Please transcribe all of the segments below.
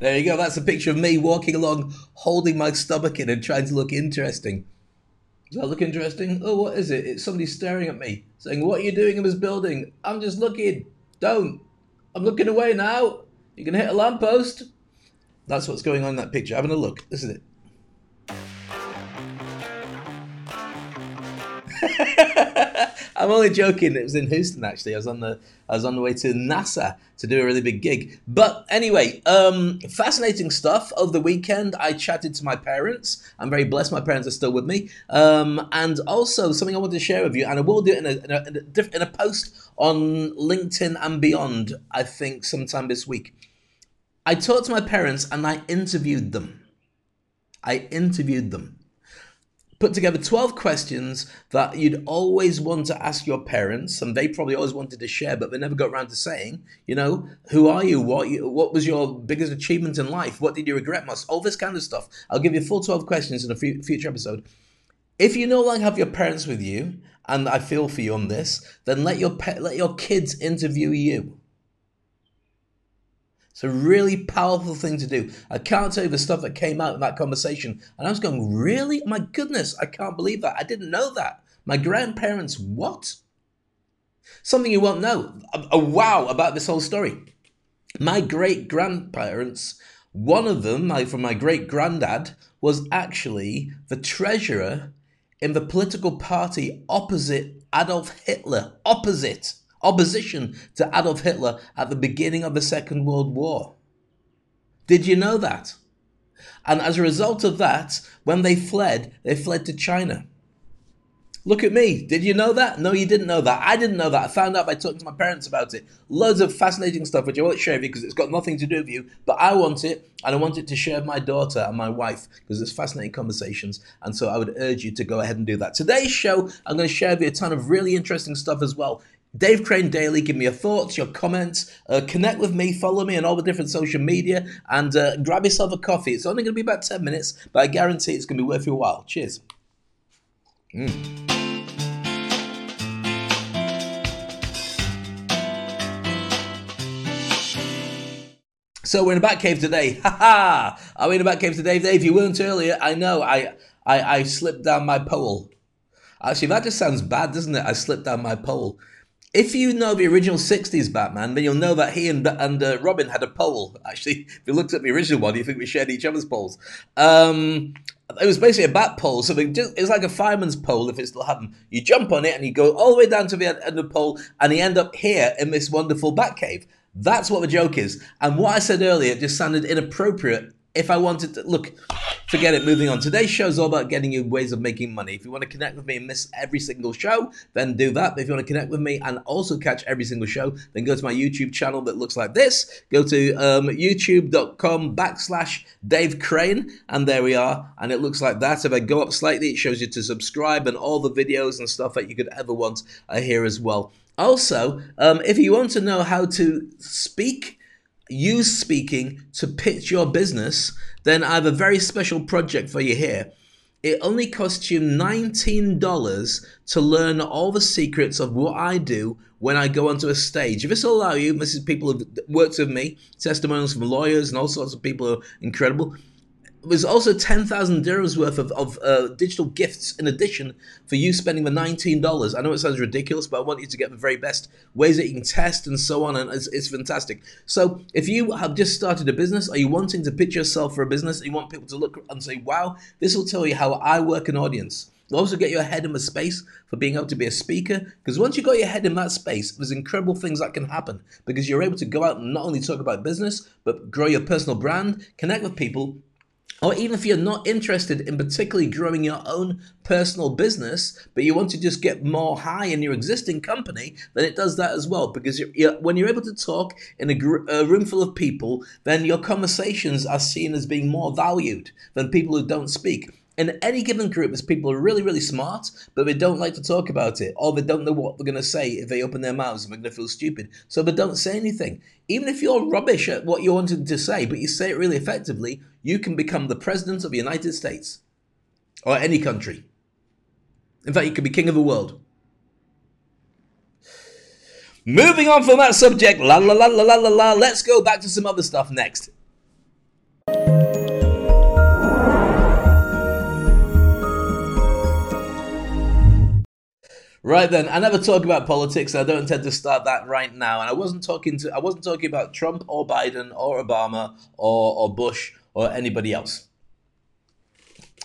There you go. That's a picture of me walking along, holding my stomach in and trying to look interesting. Does that look interesting? Oh, what is it? It's somebody staring at me, saying, What are you doing in this building? I'm just looking. Don't. I'm looking away now. You can hit a lamppost. That's what's going on in that picture. Having a look. isn't it. I'm only joking. It was in Houston actually. I was on the I was on the way to NASA to do a really big gig. But anyway, um, fascinating stuff. Over the weekend, I chatted to my parents. I'm very blessed. My parents are still with me. Um, and also something I wanted to share with you, and I will do it in a, in a, in a, in a post on LinkedIn and beyond. I think sometime this week. I talked to my parents and I interviewed them. I interviewed them put together 12 questions that you'd always want to ask your parents and they probably always wanted to share but they never got around to saying you know who are you? What you, what was your biggest achievement in life? What did you regret most? All this kind of stuff. I'll give you full 12 questions in a future episode. If you no longer have your parents with you and i feel for you on this then let your pe- let your kids interview you it's a really powerful thing to do. I can't tell you the stuff that came out in that conversation. And I was going, really? Oh my goodness, I can't believe that. I didn't know that. My grandparents, what? Something you won't know. A, a wow about this whole story. My great grandparents, one of them, my, from my great granddad, was actually the treasurer in the political party opposite Adolf Hitler. Opposite opposition to Adolf Hitler at the beginning of the Second World War. Did you know that? And as a result of that, when they fled, they fled to China. Look at me. Did you know that? No, you didn't know that. I didn't know that. I found out by talking to my parents about it. Loads of fascinating stuff, which I won't share with you because it's got nothing to do with you. But I want it, and I want it to share with my daughter and my wife because it's fascinating conversations. And so I would urge you to go ahead and do that. Today's show, I'm going to share with you a ton of really interesting stuff as well. Dave Crane Daily, give me your thoughts, your comments, uh, connect with me, follow me on all the different social media, and uh, grab yourself a coffee. It's only going to be about 10 minutes, but I guarantee it's going to be worth your while. Cheers. Mm. So we're in a cave today. Ha ha! Are we in a Batcave today, Dave? You weren't earlier. I know. I, I I slipped down my pole. Actually, that just sounds bad, doesn't it? I slipped down my pole. If you know the original 60s Batman, then you'll know that he and, and uh, Robin had a pole. Actually, if you looked at the original one, you think we shared each other's poles. Um, it was basically a bat pole, so it's like a fireman's pole if it still hadn't. You jump on it and you go all the way down to the end of the pole, and you end up here in this wonderful bat cave. That's what the joke is. And what I said earlier just sounded inappropriate if I wanted to look, forget it. Moving on. Today's show is all about getting you ways of making money. If you want to connect with me and miss every single show, then do that. But if you want to connect with me and also catch every single show, then go to my YouTube channel that looks like this. Go to um, youtube.com backslash Dave Crane, and there we are. And it looks like that. If I go up slightly, it shows you to subscribe and all the videos and stuff that you could ever want are here as well. Also, um, if you want to know how to speak use speaking to pitch your business, then I have a very special project for you here. It only costs you $19 to learn all the secrets of what I do when I go onto a stage. If this will allow you, this is people who've worked with me, testimonials from lawyers and all sorts of people are incredible there's also 10,000 dirhams worth of, of uh, digital gifts in addition for you spending the $19. I know it sounds ridiculous, but I want you to get the very best ways that you can test and so on, and it's, it's fantastic. So, if you have just started a business, are you wanting to pitch yourself for a business, you want people to look and say, wow, this will tell you how I work an audience. It'll also get your head in the space for being able to be a speaker. Because once you got your head in that space, there's incredible things that can happen. Because you're able to go out and not only talk about business, but grow your personal brand, connect with people, or even if you're not interested in particularly growing your own personal business, but you want to just get more high in your existing company, then it does that as well. Because you're, you're, when you're able to talk in a, gr- a room full of people, then your conversations are seen as being more valued than people who don't speak in any given group, there's people who are really, really smart, but they don't like to talk about it, or they don't know what they're going to say if they open their mouths and they're going to feel stupid. So they don't say anything. Even if you're rubbish at what you wanted to say, but you say it really effectively, you can become the president of the United States or any country. In fact, you could be king of the world. Moving on from that subject, la la la la la la la, let's go back to some other stuff next. Right then, I never talk about politics. I don't intend to start that right now. And I wasn't talking to I wasn't talking about Trump or Biden or Obama or, or Bush or anybody else.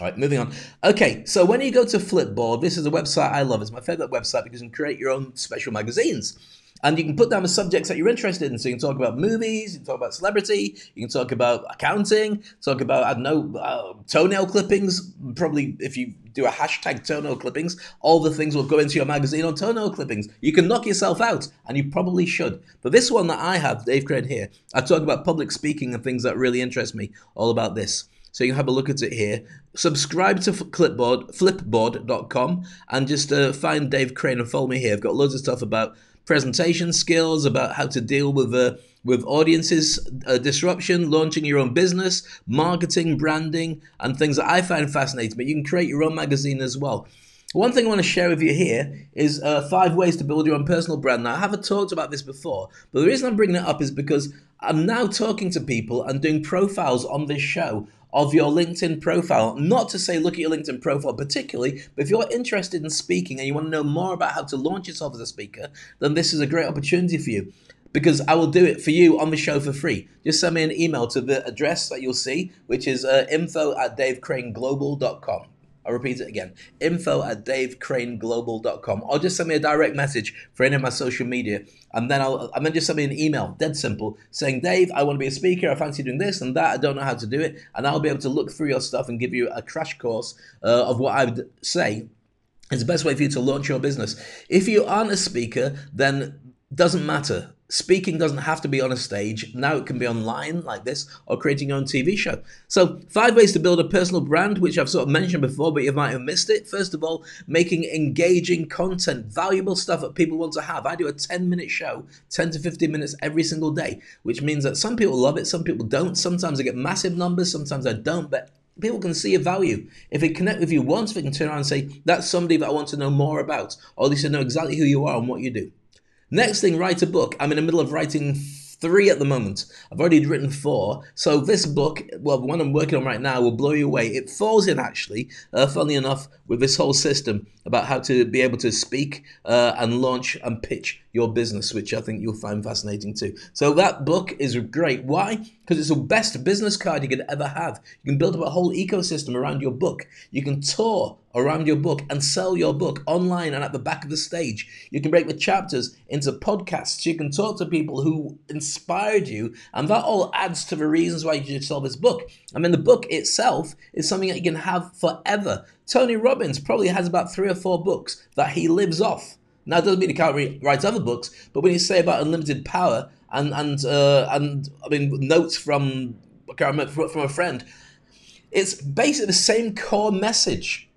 All right, moving on. Okay, so when you go to Flipboard, this is a website I love. It's my favorite website because you can create your own special magazines. And you can put down the subjects that you're interested in. So you can talk about movies, you can talk about celebrity, you can talk about accounting, talk about, I don't know, uh, toenail clippings. Probably if you do a hashtag toenail clippings, all the things will go into your magazine on toenail clippings. You can knock yourself out, and you probably should. But this one that I have, Dave Crane here, I talk about public speaking and things that really interest me, all about this. So you can have a look at it here. Subscribe to Flipboard, flipboard.com, and just uh, find Dave Crane and follow me here. I've got loads of stuff about presentation skills, about how to deal with uh, with audiences uh, disruption, launching your own business, marketing, branding, and things that I find fascinating. But you can create your own magazine as well. One thing I want to share with you here is uh, five ways to build your own personal brand. Now, I haven't talked about this before, but the reason I'm bringing it up is because I'm now talking to people and doing profiles on this show of your LinkedIn profile. Not to say look at your LinkedIn profile particularly, but if you're interested in speaking and you want to know more about how to launch yourself as a speaker, then this is a great opportunity for you. Because I will do it for you on the show for free. Just send me an email to the address that you'll see, which is uh, info at davecraneglobal.com. I'll repeat it again info at davecraneglobal.com or just send me a direct message for any of my social media and then I'll and then just send me an email, dead simple, saying, Dave, I want to be a speaker, I fancy doing this and that, I don't know how to do it, and I'll be able to look through your stuff and give you a crash course uh, of what I would say is the best way for you to launch your business. If you aren't a speaker, then doesn't matter. Speaking doesn't have to be on a stage. Now it can be online like this or creating your own TV show. So, five ways to build a personal brand, which I've sort of mentioned before, but you might have missed it. First of all, making engaging content, valuable stuff that people want to have. I do a 10 minute show, 10 to 15 minutes every single day, which means that some people love it, some people don't. Sometimes I get massive numbers, sometimes I don't, but people can see a value. If they connect with you once, they can turn around and say, That's somebody that I want to know more about, or at least I know exactly who you are and what you do. Next thing, write a book. I'm in the middle of writing three at the moment. I've already written four. So this book, well, the one I'm working on right now, will blow you away. It falls in actually, uh, funnily enough, with this whole system about how to be able to speak uh, and launch and pitch your business, which I think you'll find fascinating too. So that book is great. Why? Because it's the best business card you could ever have. You can build up a whole ecosystem around your book. You can tour around your book and sell your book online and at the back of the stage. You can break the chapters into podcasts. You can talk to people who inspired you, and that all adds to the reasons why you should sell this book. I mean, the book itself is something that you can have forever. Tony Robbins probably has about three or four books that he lives off. Now, it doesn't mean he can't re- write other books, but when you say about unlimited power and and uh, and I mean notes from I can't remember from a friend, it's basically the same core message,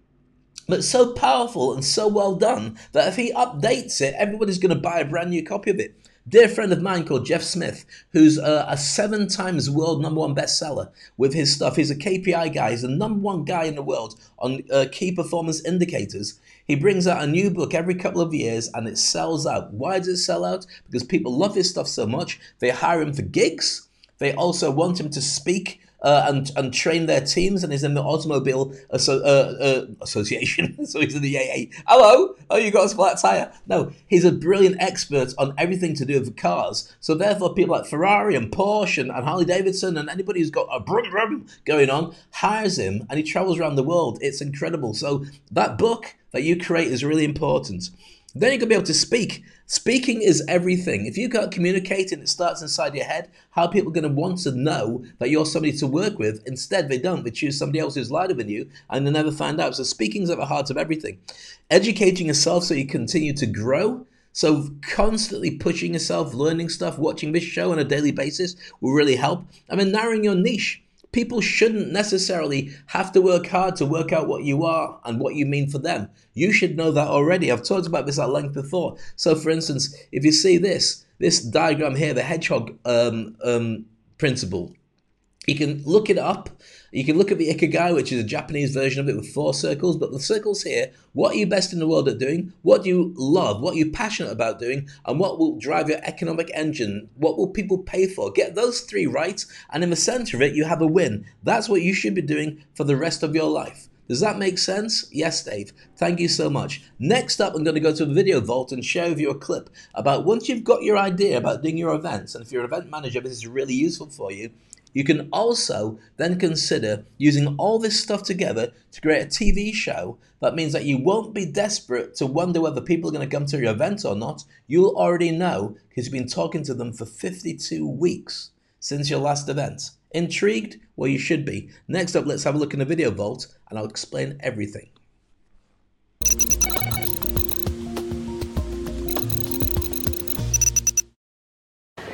but so powerful and so well done that if he updates it, everybody's going to buy a brand new copy of it dear friend of mine called Jeff Smith, who's a, a, seven times world number one bestseller with his stuff. He's a KPI guy. He's the number one guy in the world on uh, key performance indicators. He brings out a new book every couple of years and it sells out. Why does it sell out? Because people love his stuff so much. They hire him for gigs. They also want him to speak uh, and and train their teams, and is in the automobile asso- uh, uh, association. so he's in the AA. Hello, oh, you got a flat tire? No, he's a brilliant expert on everything to do with cars. So therefore, people like Ferrari and Porsche and, and Harley Davidson and anybody who's got a brum brum going on hires him, and he travels around the world. It's incredible. So that book that you create is really important. Then you're going to be able to speak. Speaking is everything. If you can't communicate and it starts inside your head, how are people going to want to know that you're somebody to work with? Instead, they don't. They choose somebody else who's lighter than you and they never find out. So speaking's at the heart of everything. Educating yourself so you continue to grow. So constantly pushing yourself, learning stuff, watching this show on a daily basis will really help. I mean, narrowing your niche people shouldn't necessarily have to work hard to work out what you are and what you mean for them. You should know that already. I've talked about this at length before. So, for instance, if you see this, this diagram here, the hedgehog um, um, principle, you can look it up you can look at the Ikigai, which is a Japanese version of it with four circles, but the circles here, what are you best in the world at doing? What do you love? What are you passionate about doing? And what will drive your economic engine? What will people pay for? Get those three right, and in the center of it, you have a win. That's what you should be doing for the rest of your life. Does that make sense? Yes, Dave. Thank you so much. Next up, I'm going to go to the video vault and share with you a clip about once you've got your idea about doing your events, and if you're an event manager, this is really useful for you. You can also then consider using all this stuff together to create a TV show. That means that you won't be desperate to wonder whether people are going to come to your event or not. You'll already know because you've been talking to them for 52 weeks since your last event. Intrigued? Well, you should be. Next up, let's have a look in the video vault and I'll explain everything.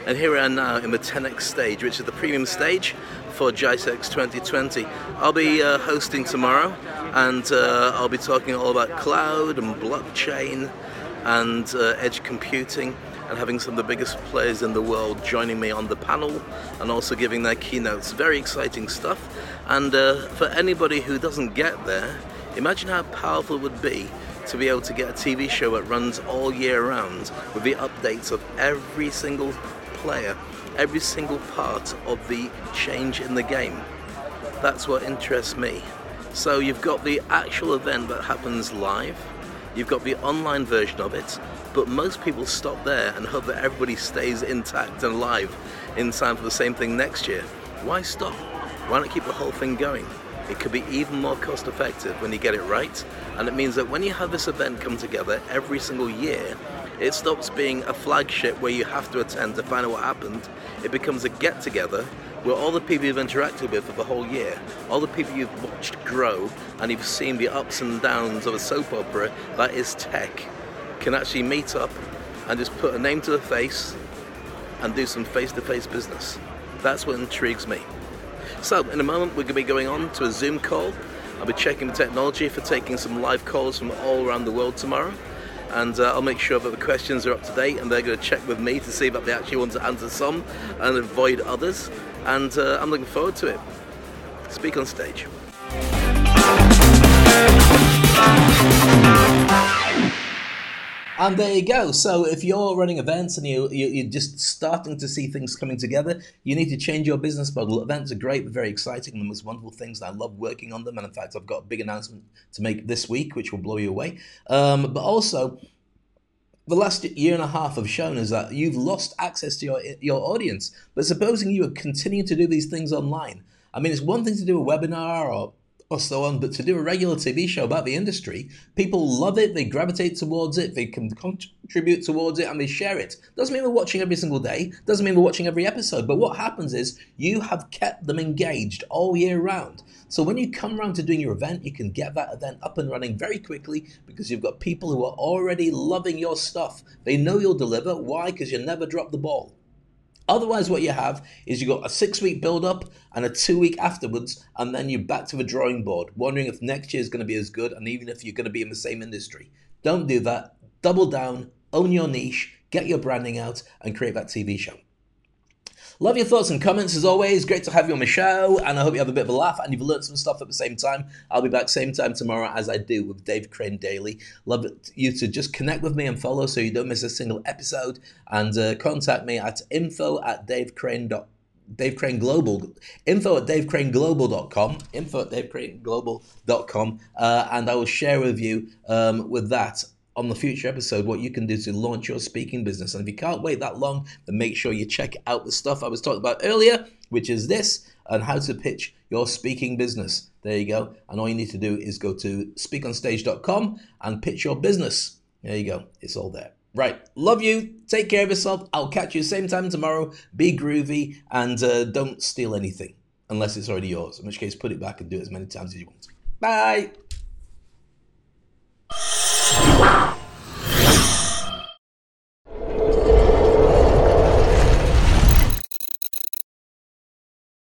And here we are now in the 10x stage, which is the premium stage for GITEX 2020. I'll be uh, hosting tomorrow and uh, I'll be talking all about cloud and blockchain and uh, edge computing and having some of the biggest players in the world joining me on the panel and also giving their keynotes. Very exciting stuff. And uh, for anybody who doesn't get there, imagine how powerful it would be to be able to get a TV show that runs all year round with the updates of every single player, every single part of the change in the game. That's what interests me. So you've got the actual event that happens live, you've got the online version of it, but most people stop there and hope that everybody stays intact and alive in time for the same thing next year. Why stop? Why not keep the whole thing going? It could be even more cost effective when you get it right, and it means that when you have this event come together every single year, it stops being a flagship where you have to attend to find out what happened. It becomes a get together where all the people you've interacted with for the whole year, all the people you've watched grow, and you've seen the ups and downs of a soap opera that is tech, can actually meet up and just put a name to the face and do some face to face business. That's what intrigues me. So, in a moment, we're going to be going on to a Zoom call. I'll be checking the technology for taking some live calls from all around the world tomorrow. And uh, I'll make sure that the questions are up to date and they're going to check with me to see that they actually want to answer some and avoid others. And uh, I'm looking forward to it. Speak on stage. And there you go. So if you're running events and you, you, are just starting to see things coming together, you need to change your business model. Events are great, very exciting, the most wonderful things. I love working on them. And in fact, I've got a big announcement to make this week, which will blow you away. Um, but also, the last year and a half have shown us that you've lost access to your your audience. But supposing you are continuing to do these things online, I mean, it's one thing to do a webinar or or so on. But to do a regular TV show about the industry, people love it, they gravitate towards it, they can contribute towards it, and they share it. Doesn't mean we're watching every single day, doesn't mean we're watching every episode, but what happens is you have kept them engaged all year round. So when you come around to doing your event, you can get that event up and running very quickly because you've got people who are already loving your stuff. They know you'll deliver. Why? Because you never drop the ball. Otherwise, what you have is you've got a six week build up and a two week afterwards, and then you're back to the drawing board, wondering if next year is going to be as good and even if you're going to be in the same industry. Don't do that. Double down, own your niche, get your branding out, and create that TV show. Love your thoughts and comments as always. Great to have you on the show, and I hope you have a bit of a laugh and you've learned some stuff at the same time. I'll be back same time tomorrow as I do with Dave Crane Daily. Love you to just connect with me and follow so you don't miss a single episode, and uh, contact me at info at davecrane.com. Dave Crane Global, info at davecraneglobal.com, info at davecraneglobal.com, uh, and I will share with you um, with that on the future episode what you can do to launch your speaking business. And if you can't wait that long, then make sure you check out the stuff I was talking about earlier, which is this and how to pitch your speaking business. There you go. And all you need to do is go to speakonstage.com and pitch your business. There you go. It's all there. Right. Love you. Take care of yourself. I'll catch you same time tomorrow. Be groovy and uh, don't steal anything unless it's already yours. In which case, put it back and do it as many times as you want. Bye.